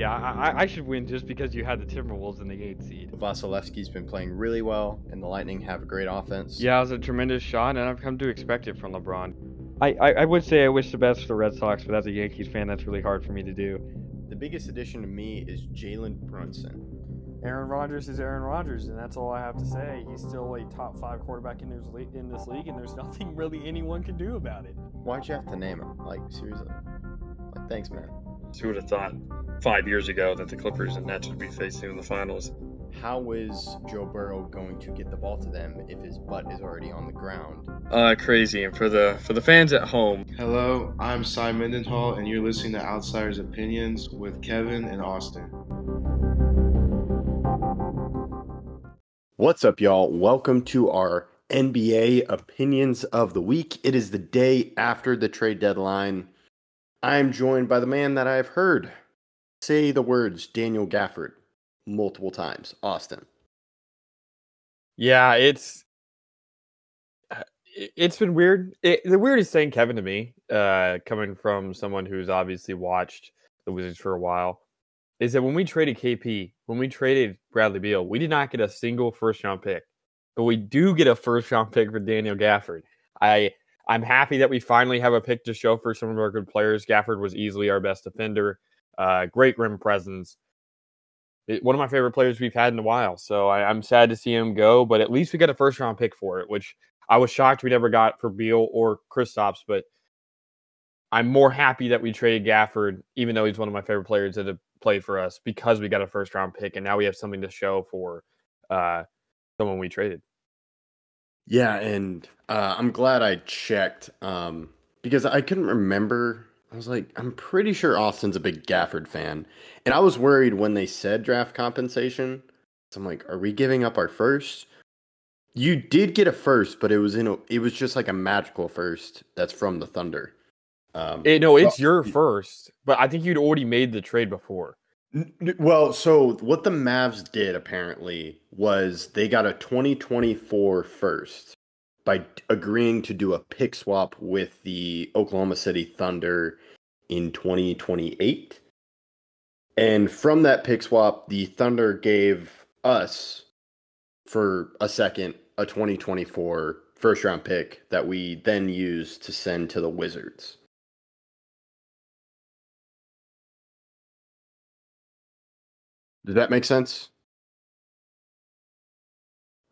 yeah, I, I should win just because you had the Timberwolves in the eight seed. Vasilevskiy's been playing really well, and the Lightning have a great offense. Yeah, it was a tremendous shot, and I've come to expect it from LeBron. I, I, I would say I wish the best for the Red Sox, but as a Yankees fan, that's really hard for me to do. The biggest addition to me is Jalen Brunson. Aaron Rodgers is Aaron Rodgers, and that's all I have to say. He's still a top five quarterback in this league, in this league and there's nothing really anyone can do about it. Why'd you have to name him? Like seriously? Like thanks, man. Who would have thought five years ago that the Clippers and Nets would be facing in the finals? How is Joe Burrow going to get the ball to them if his butt is already on the ground? Uh, crazy. And for the for the fans at home, Hello, I'm Cy Mendenhall, and you're listening to Outsiders Opinions with Kevin and Austin. What's up, y'all? Welcome to our NBA Opinions of the Week. It is the day after the trade deadline. I'm joined by the man that I've heard say the words Daniel Gafford multiple times, Austin. Yeah, it's uh, it- it's been weird. It, the weirdest thing, Kevin, to me, uh, coming from someone who's obviously watched the Wizards for a while, is that when we traded KP, when we traded Bradley Beal, we did not get a single first round pick, but we do get a first round pick for Daniel Gafford. I I'm happy that we finally have a pick to show for some of our good players. Gafford was easily our best defender, uh, great rim presence. It- one of my favorite players we've had in a while. So I, I'm sad to see him go, but at least we got a first round pick for it, which I was shocked we never got for Beal or Kristaps. But I'm more happy that we traded Gafford, even though he's one of my favorite players that have played for us, because we got a first round pick, and now we have something to show for uh, someone we traded. Yeah, and uh, I'm glad I checked um, because I couldn't remember. I was like, I'm pretty sure Austin's a big Gafford fan, and I was worried when they said draft compensation. So I'm like, are we giving up our first? You did get a first, but it was in a, it was just like a magical first that's from the Thunder. Um, Eh, no, it's well, your first, but I think you'd already made the trade before. Well, so what the Mavs did apparently was they got a 2024 first by agreeing to do a pick swap with the Oklahoma City Thunder in 2028. And from that pick swap, the Thunder gave us for a second a 2024 first round pick that we then used to send to the Wizards. Does that make sense?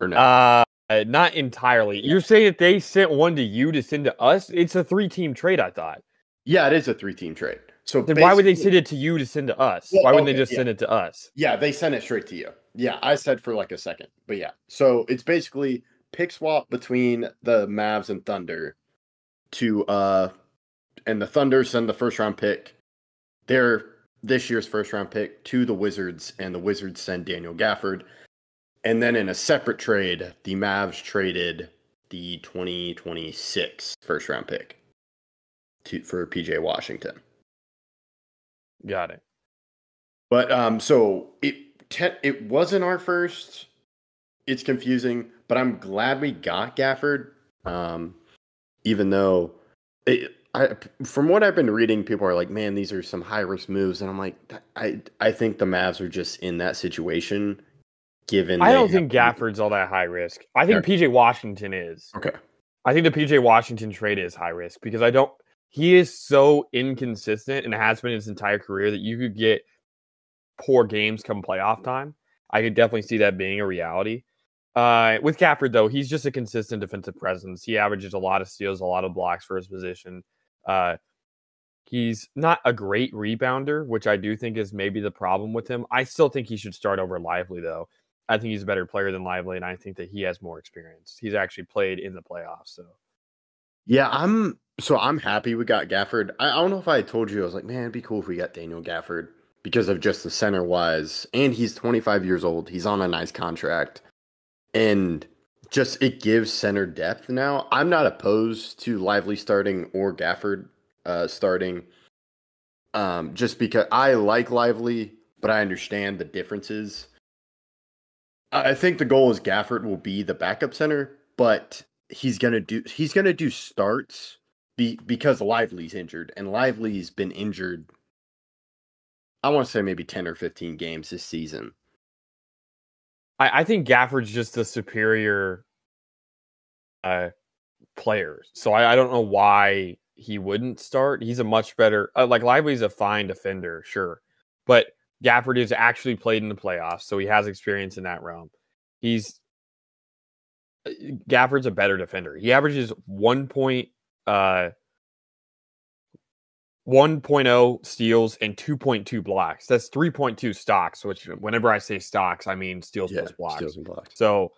Or no? Uh, not entirely. You're saying that they sent one to you to send to us? It's a three team trade, I thought. yeah, it is a three team trade. So Then why would they send it to you to send to us? Well, why wouldn't okay, they just yeah. send it to us? Yeah, they sent it straight to you. Yeah, I said for like a second, but yeah. So it's basically pick swap between the Mavs and Thunder to uh and the Thunder send the first round pick, their this year's first round pick to the Wizards, and the Wizards send Daniel Gafford. And then in a separate trade, the Mavs traded the 2026 first round pick to for PJ Washington. Got it. But um, so it te- it wasn't our first. It's confusing, but I'm glad we got Gafford. Um, even though, it, I from what I've been reading, people are like, "Man, these are some high risk moves," and I'm like, I I think the Mavs are just in that situation. Given, I don't think Gafford's all that high risk. I think PJ Washington is. Okay. I think the PJ Washington trade is high risk because I don't. He is so inconsistent and has been his entire career that you could get poor games come playoff time. I could definitely see that being a reality. Uh, with Gafford though, he's just a consistent defensive presence. He averages a lot of steals, a lot of blocks for his position. Uh, he's not a great rebounder, which I do think is maybe the problem with him. I still think he should start over Lively though. I think he's a better player than Lively, and I think that he has more experience. He's actually played in the playoffs, so. Yeah, I'm so I'm happy we got Gafford. I, I don't know if I told you I was like, man, it'd be cool if we got Daniel Gafford because of just the center wise, and he's 25 years old. He's on a nice contract, and just it gives center depth. Now, I'm not opposed to Lively starting or Gafford uh, starting, um, just because I like Lively, but I understand the differences. I think the goal is Gafford will be the backup center, but he's gonna do he's gonna do starts be, because Lively's injured, and Lively's been injured I want to say maybe 10 or 15 games this season. I, I think Gafford's just a superior uh, player. So I, I don't know why he wouldn't start. He's a much better, uh, like Lively's a fine defender, sure. But Gafford has actually played in the playoffs, so he has experience in that realm. He's uh, Gafford's a better defender. He averages one point uh 1.0 steals and 2.2 blocks. That's 3.2 stocks, which whenever I say stocks, I mean steals Yeah, plus blocks. steals and blocks. So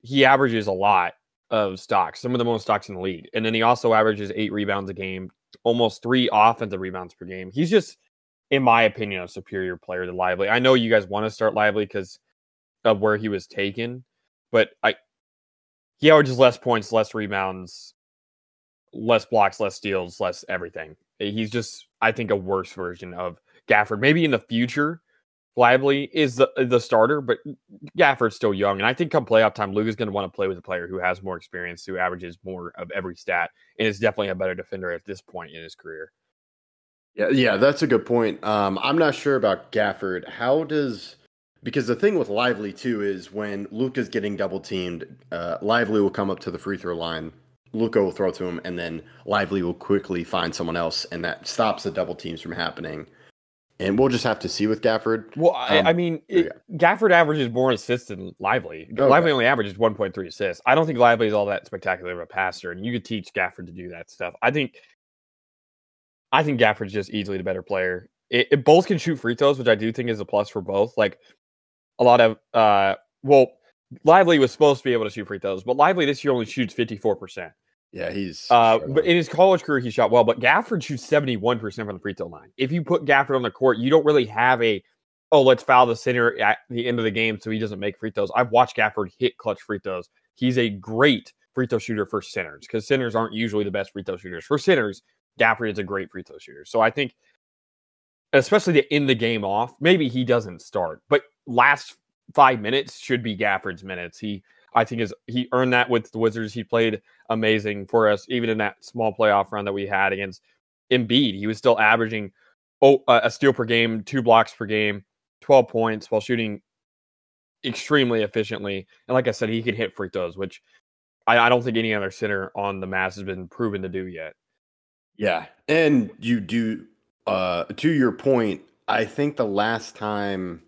he averages a lot of stocks, some of the most stocks in the league. And then he also averages eight rebounds a game, almost three offensive rebounds per game. He's just, in my opinion, a superior player to Lively. I know you guys want to start Lively because of where he was taken, but I he averages less points, less rebounds, less blocks, less steals, less everything. He's just, I think, a worse version of Gafford. Maybe in the future, Lively is the the starter, but Gafford's still young, and I think come playoff time, Luke is going to want to play with a player who has more experience, who averages more of every stat, and is definitely a better defender at this point in his career. Yeah, yeah, that's a good point. Um, I'm not sure about Gafford. How does because the thing with Lively too is when Luke is getting double teamed, uh, Lively will come up to the free throw line. Luka will throw to him, and then Lively will quickly find someone else, and that stops the double teams from happening. And we'll just have to see with Gafford. Well, I, Um, I mean, it, Gafford averages more assists than Lively. Okay. Lively only averages 1.3 assists. I don't think Lively is all that spectacular of a passer, and you could teach Gafford to do that stuff. I think, I think Gafford's just easily the better player. It, it- both can shoot free throws, which I do think is a plus for both. Like a lot of, uh, well, Lively was supposed to be able to shoot free throws, but Lively this year only shoots 54 percent. Yeah, he's. Uh, but in his college career, he shot well. But Gafford shoots seventy one percent from the free throw line. If you put Gafford on the court, you don't really have a oh let's foul the center at the end of the game so he doesn't make free throws. I've watched Gafford hit clutch free throws. He's a great free throw shooter for centers because centers aren't usually the best free throw shooters. For centers, Gafford is a great free throw shooter. So I think, especially to end the game off, maybe he doesn't start, but last five minutes should be Gafford's minutes. He I think is he earned that with the Wizards. He played amazing for us, even in that small playoff run that we had against Embiid. He was still averaging oh a steal per game, two blocks per game, twelve points while shooting extremely efficiently. And like I said, he could hit free throws, which I, I don't think any other center on the Mavs has been proven to do yet. Yeah, and you do. Uh, to your point, I think the last time,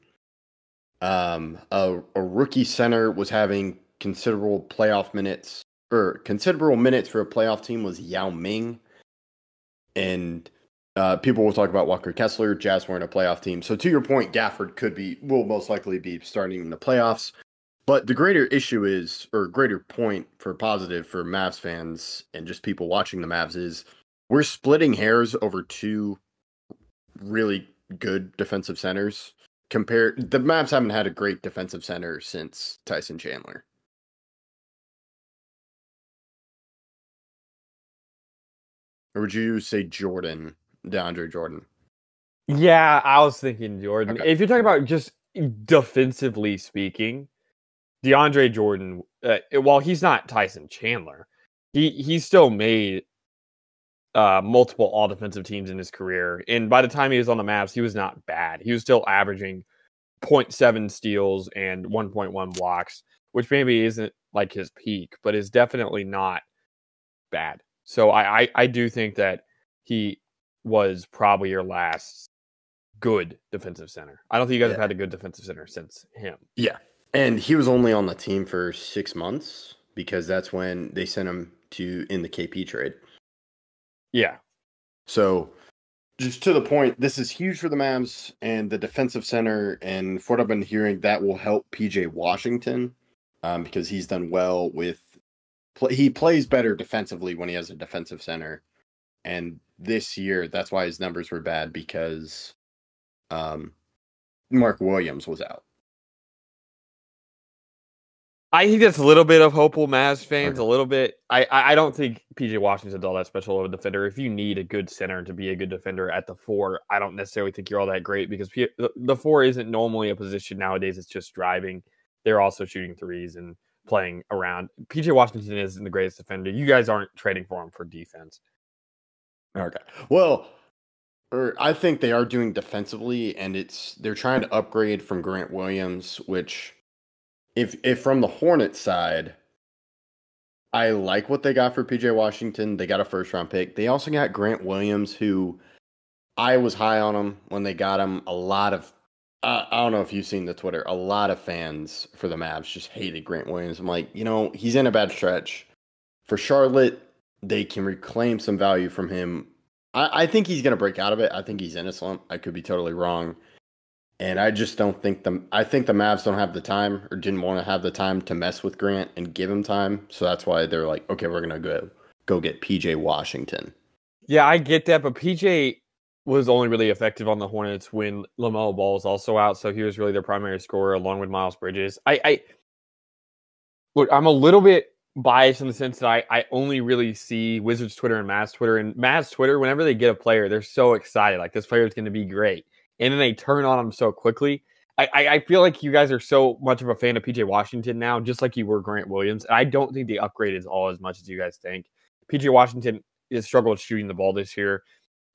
um, a, a rookie center was having considerable playoff minutes or considerable minutes for a playoff team was Yao Ming, and uh, people will talk about Walker Kessler. Jazz weren't a playoff team, so to your point, Gafford could be will most likely be starting in the playoffs. But the greater issue is, or greater point for positive for Mavs fans and just people watching the Mavs is we're splitting hairs over two really good defensive centers. Compared, the Mavs haven't had a great defensive center since Tyson Chandler. Or would you say Jordan, DeAndre Jordan? Yeah, I was thinking Jordan. Okay. If you're talking about just defensively speaking, DeAndre Jordan, uh, while he's not Tyson Chandler, he he still made uh, multiple all defensive teams in his career. And by the time he was on the Mavs, he was not bad. He was still averaging 0.7 steals and 1.1 blocks, which maybe isn't like his peak, but is definitely not bad. So I, I, I do think that he was probably your last good defensive center. I don't think you guys Yeah. have had a good defensive center since him. Yeah. And he was only on the team for six months because that's when they sent him to in the KP trade. Yeah. So, just to the point, this is huge for the Mavs and the defensive center. And for what I've been hearing, that will help PJ Washington um, because he's done well with. Play, he plays better defensively when he has a defensive center. And this year, that's why his numbers were bad because um, Mark Williams was out. I think that's a little bit of hopeful Mavs fans. Okay. A little bit. I, I don't think PJ Washington's all that special of a defender. If you need a good center to be a good defender at the four, I don't necessarily think you're all that great because P- the- the four isn't normally a position nowadays. It's just driving. They're also shooting threes and playing around. PJ Washington isn't the greatest defender. You guys aren't trading for him for defense. Okay. Well, or I think they are doing defensively, and it's they're trying to upgrade from Grant Williams, which, if if from the Hornets side, I like what they got for PJ Washington. They got a first round pick. They also got Grant Williams, who I was high on him when they got him. A lot of uh, I don't know if you've seen the Twitter. A lot of fans for the Mavs just hated Grant Williams. I'm like, you know, he's in a bad stretch. For Charlotte, they can reclaim some value from him. I, I think he's going to break out of it. I think he's in a slump. I could be totally wrong. And I just don't think the I think the Mavs don't have the time or didn't want to have the time to mess with Grant and give him time. So that's why they're like, okay, we're gonna go go get PJ Washington. Yeah, I get that, but PJ was only really effective on the Hornets when LaMelo Ball was also out, so he was really their primary scorer along with Miles Bridges. I, I look, I'm a little bit biased in the sense that I, I only really see Wizards Twitter and Mavs Twitter. And Mavs Twitter, whenever they get a player, they're so excited, like this player is going to be great, and then they turn on him so quickly. I, I, feel like you guys are so much of a fan of PJ Washington now, just like you were Grant Williams. And I don't think the upgrade is all as much as you guys think. PJ Washington has struggled shooting the ball this year,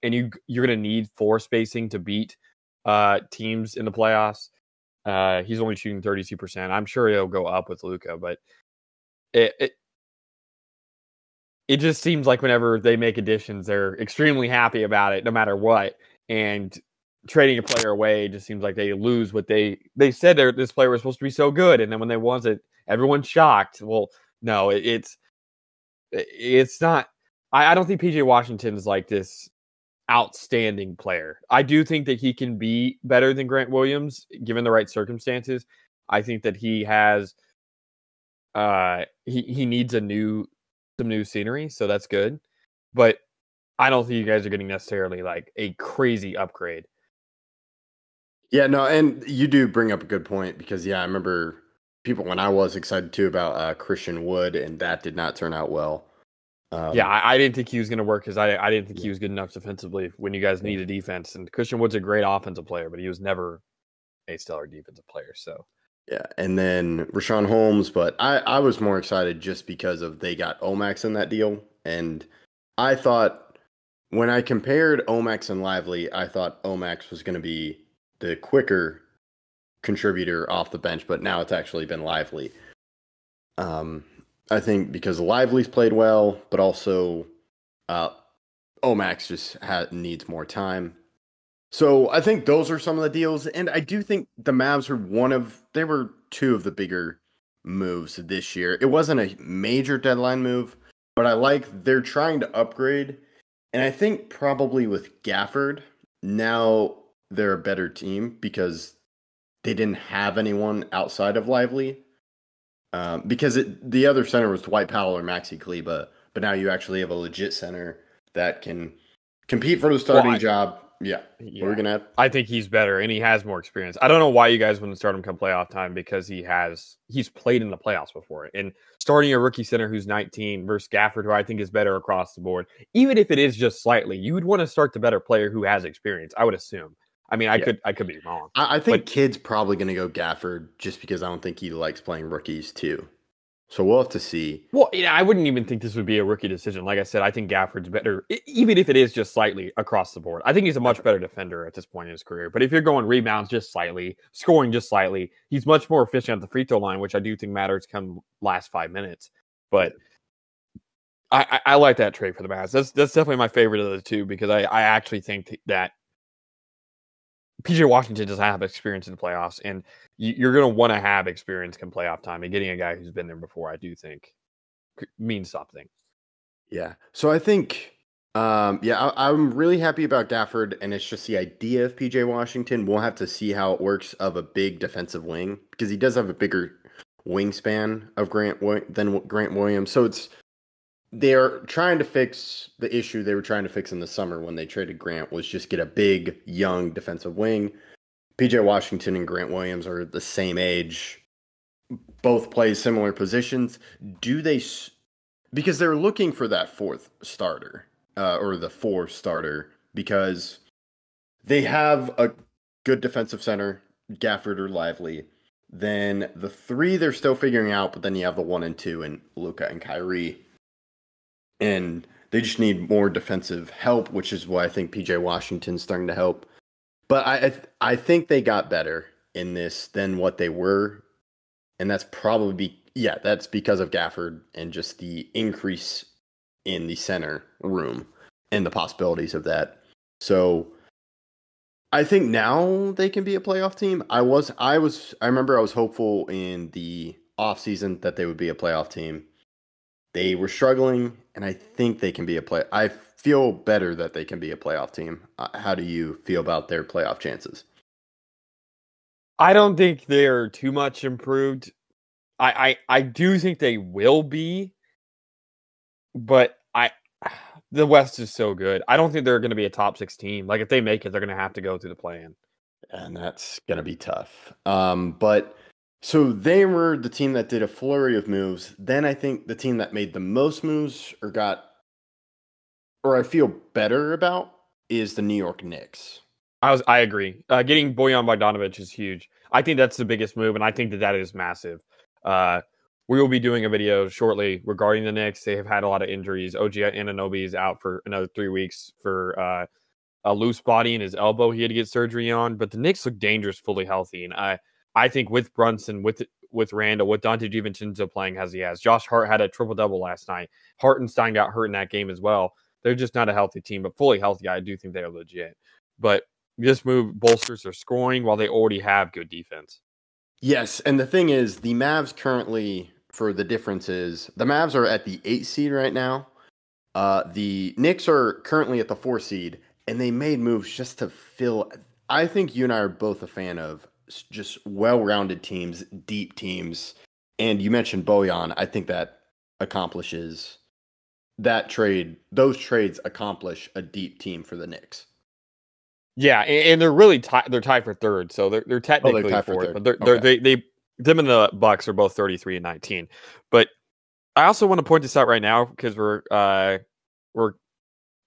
and you you're going to need four spacing to beat uh, teams in the playoffs. Uh, he's only shooting 32%. I'm sure he'll go up with Luka, but it, it it just seems like whenever they make additions, they're extremely happy about it, no matter what. And trading a player away just seems like they lose what they they said. This player was supposed to be so good, and then when they want it, everyone's shocked. Well, no, it, it's it's not. I, I don't think PJ Washington is like this outstanding player. I do think that he can be better than Grant Williams given the right circumstances. I think that he has uh he he needs a new some new scenery, so that's good. But I don't think you guys are getting necessarily like a crazy upgrade. Yeah, no, and you do bring up a good point because yeah, I remember people when I was excited too about uh, Christian Wood, and that did not turn out well. Um, yeah, I, I, didn't think he was going to work because I, I didn't think he was good enough defensively when you guys need a defense. And Christian Wood's a great offensive player, but he was never a stellar defensive player. So yeah, and then Richaun Holmes, but I, I was more excited just because of they got Omax in that deal. And I thought when I compared Omax and Lively, I thought Omax was going to be the quicker contributor off the bench, but now it's actually been Lively. Um, I think because Lively's played well, but also uh, Omax just ha- needs more time. So I think those are some of the deals, and I do think the Mavs are one of they were two of the bigger moves this year. It wasn't a major deadline move, but I like they're trying to upgrade, and I think probably with Gafford now they're a better team because they didn't have anyone outside of Lively. Um, because it, the other center was Dwight Powell or Maxi Kleber, but now you actually have a legit center that can compete for the starting well, I, job yeah. yeah. We're gonna I think he's better and he has more experience. I don't know why you guys wouldn't start him come playoff time because he has he's played in the playoffs before. And starting a rookie center who's 19 versus Gafford, who I think is better across the board, even if it is just slightly, you would want to start the better player who has experience, I would assume. I mean, I yeah. could I could be wrong. I, I think but, Kidd's probably gonna go Gafford just because I don't think he likes playing rookies too. So we'll have to see. Well, yeah, I wouldn't even think this would be a rookie decision. Like I said, I think Gafford's better, even if it is just slightly across the board. I think he's a much better defender at this point in his career. But if you're going rebounds just slightly, scoring just slightly, he's much more efficient at the free throw line, which I do think matters come last five minutes. But I, I, I like that trade for the Mavs. That's that's definitely my favorite of the two because I, I actually think that PJ Washington doesn't have experience in the playoffs, and you're going to want to have experience come playoff time. And getting a guy who's been there before, I do think, means something. Yeah. So I think, um, yeah, I, am really happy about Gafford, and it's just the idea of PJ Washington. We'll have to see how it works of a big defensive wing because he does have a bigger wingspan of Grant than Grant Williams. So it's they're trying to fix the issue they were trying to fix in the summer when they traded Grant was just get a big young defensive wing. PJ Washington and Grant Williams are the same age, both play similar positions. Do they because they're looking for that fourth starter uh, or the four starter because they have a good defensive center, Gafford or Lively. Then the three they're still figuring out, but then you have the one and two and Luka and Kyrie and They just need more defensive help, which is why I think PJ Washington's starting to help. But I I, th- I think they got better in this than what they were, and that's probably be, yeah, that's because of Gafford and just the increase in the center room and the possibilities of that. So I think now they can be a playoff team. I was I was I remember I was hopeful in the offseason that they would be a playoff team. They were struggling and I think they can be a play I feel better that they can be a playoff team. Uh, how do you feel about their playoff chances? I don't think they're too much improved. I I, I do think they will be, but I the West is so good. I don't think they're going to be a top six team. Like if they make it, they're going to have to go through the play-in. And that's going to be tough. Um, but so they were the team that did a flurry of moves. Then I think the team that made the most moves or got, or I feel better about, is the New York Knicks. I was I agree. Uh, getting Bojan Bogdanovic is huge. I think that's the biggest move, and I think that that is massive. Uh, we will be doing a video shortly regarding the Knicks. They have had a lot of injuries. OG Anunoby is out for another three weeks for uh, a loose body in his elbow. He had to get surgery on, but the Knicks look dangerous, fully healthy, and I I think with Brunson, with with Randle, with Donte DiVincenzo playing as he has, Josh Hart had a triple double last night. Hartenstein got hurt in that game as well. They're just not a healthy team, but fully healthy, I do think they are legit. But this move bolsters their scoring while they already have good defense. Yes, and the thing is, the Mavs currently for the differences, the Mavs are at the eight seed right now. Uh, the Knicks are currently at the four seed, and they made moves just to fill. I think you and I are both a fan of just well-rounded teams, deep teams, and you mentioned Bojan. I think that accomplishes that trade. Those trades accomplish a deep team for the Knicks. Yeah, and, and they're really tied. They're tied for third, so they're they're technically oh, they're fourth, but they're, they're they they them and the Bucks are both 33 and 19. But I also want to point this out right now because we're uh we're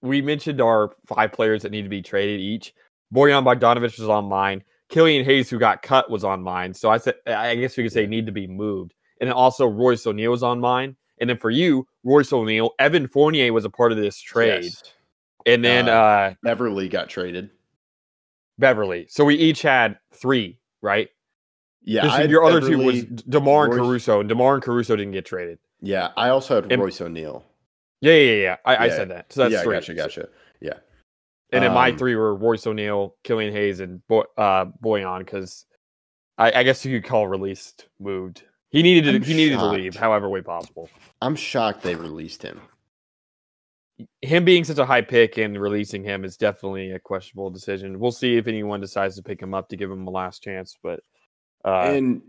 we mentioned our five players that need to be traded each. Bojan Bogdanovic was on mine. Killian Hayes, who got cut, was on mine. So I said I guess we could say need to be moved. And then also Royce O'Neale was on mine. And then for you, Royce O'Neale, Evan Fournier was a part of this trade. Yes. And then uh, uh Beverley got traded. Beverley. So we each had three, right? Yeah, your other two was Demar and Caruso, and Demar and Caruso didn't get traded. Yeah, I also had and, Royce O'Neale. Yeah, yeah, yeah. I, yeah. I said that. So that's yeah, three. Gotcha, gotcha. And then um, my three were Royce O'Neale, Killian Hayes, and Boy, uh, Bojan, because I, I, guess you could call released moved. He needed to, he needed to leave, however way possible. I'm shocked they released him. Him being such a high pick and releasing him is definitely a questionable decision. We'll see if anyone decides to pick him up to give him a last chance, but uh, and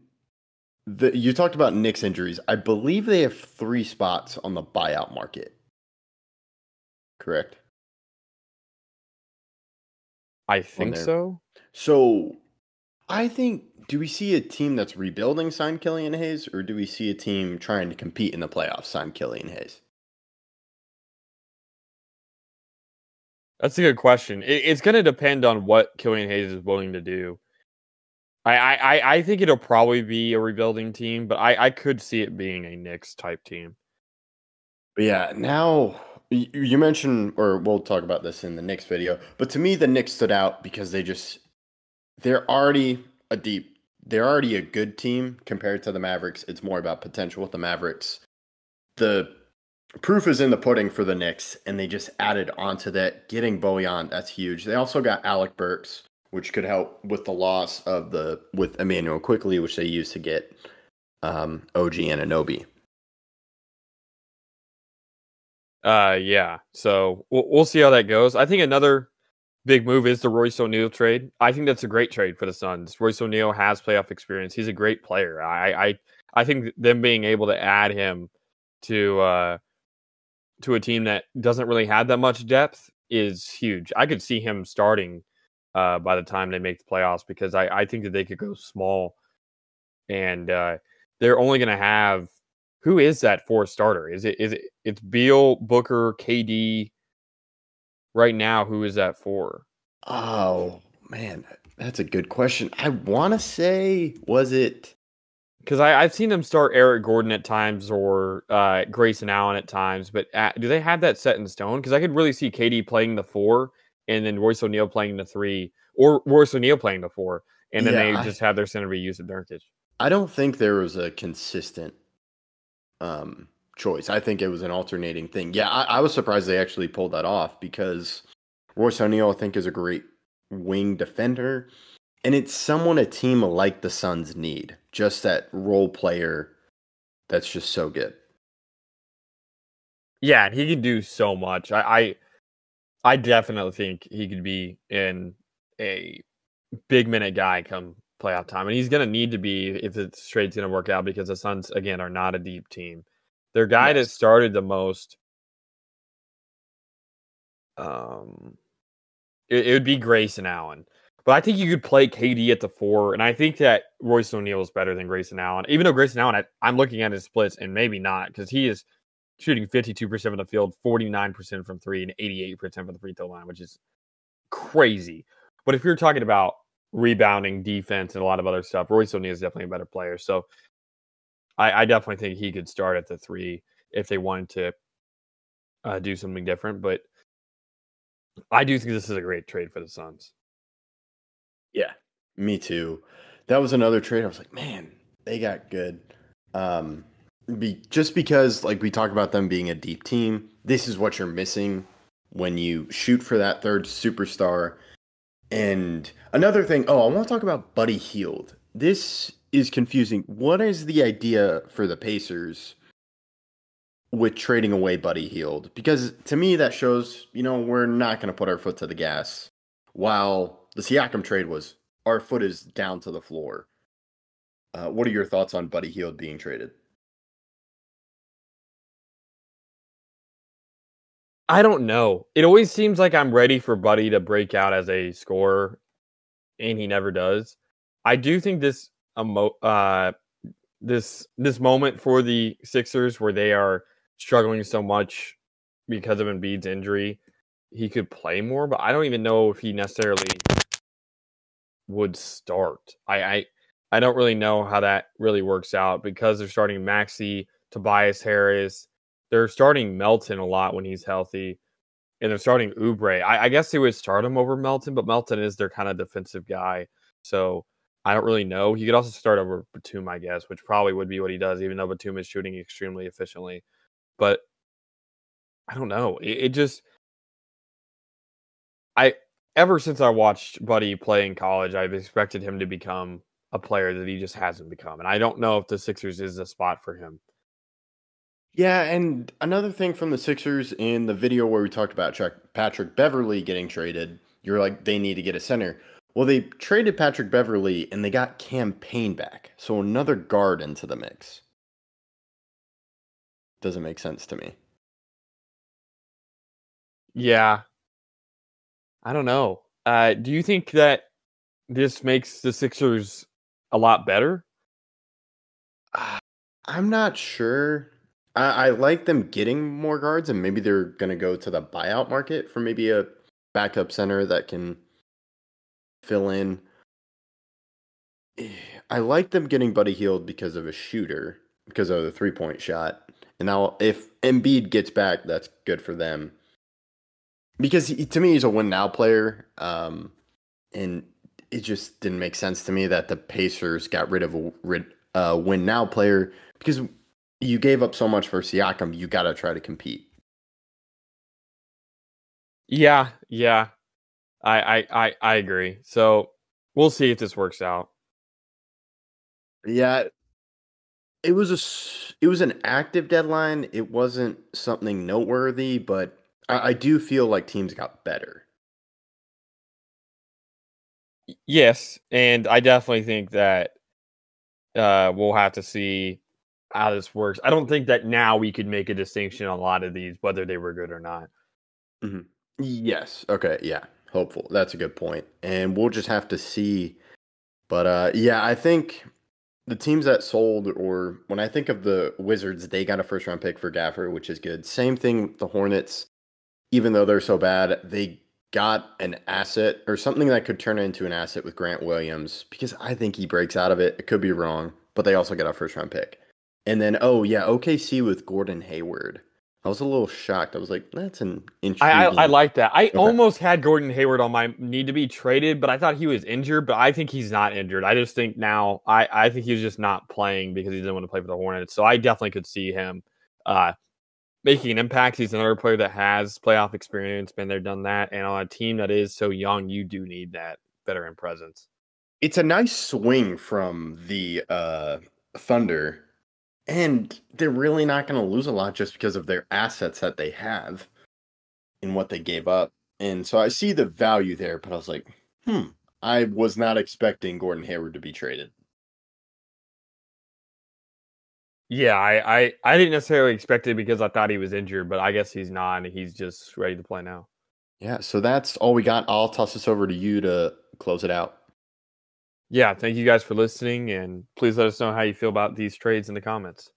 the, you talked about Knicks' injuries. I believe they have three spots on the buyout market. Correct. I think so. So, I think. Do we see a team that's rebuilding sign Killian Hayes, or do we see a team trying to compete in the playoffs sign Killian Hayes? That's a good question. It, it's going to depend on what Killian Hayes is willing to do. I, I, I think it'll probably be a rebuilding team, but I, I could see it being a Knicks type team. But yeah, now you mentioned, or we'll talk about this in the Knicks video, but to me, the Knicks stood out because they just, they're already a deep, they're already a good team compared to the Mavericks. It's more about potential with the Mavericks. The proof is in the pudding for the Knicks, and they just added onto that, getting Bojan. That's huge. They also got Alec Burks, which could help with the loss of the with Immanuel Quickley, which they used to get um, OG Anunoby. Uh, yeah. So we'll, we'll see how that goes. I think another big move is the Royce O'Neale trade. I think that's a great trade for the Suns. Royce O'Neale has playoff experience. He's a great player. I, I, I think them being able to add him to uh, to a team that doesn't really have that much depth is huge. I could see him starting uh, by the time they make the playoffs because I, I think that they could go small and uh, they're only going to have who is that four starter? Is it is it it's Beal, Booker, KD right now? Who is that for? Oh man, that's a good question. I want to say was it because I've seen them start Eric Gordon at times or uh, Grayson Allen at times, but at, do they have that set in stone? Because I could really see KD playing the four and then Royce O'Neale playing the three, or Royce O'Neale playing the four, and then Yeah, they I- just have their center be Jusuf Nurkic. I don't think there was a consistent um, choice. I think it was an alternating thing. Yeah, I, I was surprised they actually pulled that off because Royce O'Neale, I think, is a great wing defender, and it's someone a team like the Suns need. Just that role player that's just so good. Yeah, and he can do so much. I, I, I definitely think he could be in a big minute guy come playoff time, and he's going to need to be if the trade's going to work out because the Suns again are not a deep team. Their guy that started the most, um, it, it would be Grayson Allen. But I think you could play KD at the four, and I think that Royce O'Neale is better than Grayson Allen. Even though Grayson Allen, I, I'm looking at his splits, and maybe not because he is shooting 52% from the field, 49% from three, and 88% from the free throw line, which is crazy. But if you're talking about rebounding, defense, and a lot of other stuff, Royce O'Neale is definitely a better player. So I, I definitely think he could start at the three if they wanted to uh, do something different. But I do think this is a great trade for the Suns. Yeah, me too. That was another trade. I was like, man, they got good. Um, be, just because, like we talk about them being a deep team, this is what you're missing when you shoot for that third superstar. And another thing, oh, I want to talk about Buddy Hield. This is confusing. What is the idea for the Pacers with trading away Buddy Hield? Because to me, that shows, you know, we're not going to put our foot to the gas. While the Siakam trade was, our foot is down to the floor. Uh, what are your thoughts on Buddy Hield being traded? I don't know. It always seems like I'm ready for Buddy to break out as a scorer, and he never does. I do think this emo- uh this this moment for the Sixers where they are struggling so much because of Embiid's injury, he could play more, but I don't even know if he necessarily would start. I I, I don't really know how that really works out because they're starting Maxey, Tobias Harris, they're starting Melton a lot when he's healthy, and they're starting Oubre. I, I guess they would start him over Melton, but Melton is their kind of defensive guy, so I don't really know. He could also start over Batum, I guess, which probably would be what he does, even though Batum is shooting extremely efficiently. But I don't know. It, it just I ever since I watched Buddy play in college, I've expected him to become a player that he just hasn't become, and I don't know if the Sixers is a spot for him. Yeah, and another thing from the Sixers in the video where we talked about Patrick Beverley getting traded, you're like, they need to get a center. Well, they traded Patrick Beverley and they got Cam Payne back. So another guard into the mix. Doesn't make sense to me. Yeah. I don't know. Uh, do you think that this makes the Sixers a lot better? I'm not sure. I, I like them getting more guards, and maybe they're going to go to the buyout market for maybe a backup center that can fill in. Eh, I like them getting Buddy Hield because of a shooter, because of the three point shot. And now, if Embiid gets back, that's good for them. Because he, to me, he's a win now player. Um, and it just didn't make sense to me that the Pacers got rid of a win now player because you gave up so much for Siakam. You got to try to compete. Yeah, yeah. I, I I I agree. So we'll see if this works out. Yeah, it was a it was an active deadline. It wasn't something noteworthy, but I, I do feel like teams got better. Yes, and I definitely think that uh, we'll have to see how this works. I don't think that now we could make a distinction on a lot of these whether they were good or not. Yes. Okay. Yeah. Hopeful. That's a good point. And we'll just have to see. But uh yeah, I think the teams that sold or when I think of the Wizards, they got a first round pick for Gafford, which is good. Same thing with the Hornets. Even though they're so bad, they got an asset or something that could turn into an asset with Grant Williams because I think he breaks out of it. It could be wrong. but they also get a first round pick. And then oh yeah, OKC with Gordon Hayward. I was a little shocked. I was like, that's an interesting. I, I, I like that. I Okay. almost had Gordon Hayward on my need to be traded, but I thought he was injured. But I think he's not injured. I just think now I, I think he's just not playing because he didn't want to play for the Hornets. So I definitely could see him uh, making an impact. He's another player that has playoff experience, been there, done that, and on a team that is so young, you do need that veteran presence. it's a nice swing from the uh, Thunder, and they're really not going to lose a lot just because of their assets that they have and what they gave up. And so I see the value there, but I was like, hmm, I was not expecting Gordon Hayward to be traded. Yeah, I, I, I didn't necessarily expect it because I thought he was injured, but I guess he's not, he's just ready to play now. Yeah, so that's all we got. I'll toss this over to you to close it out. Yeah, thank you guys for listening, and please let us know how you feel about these trades in the comments.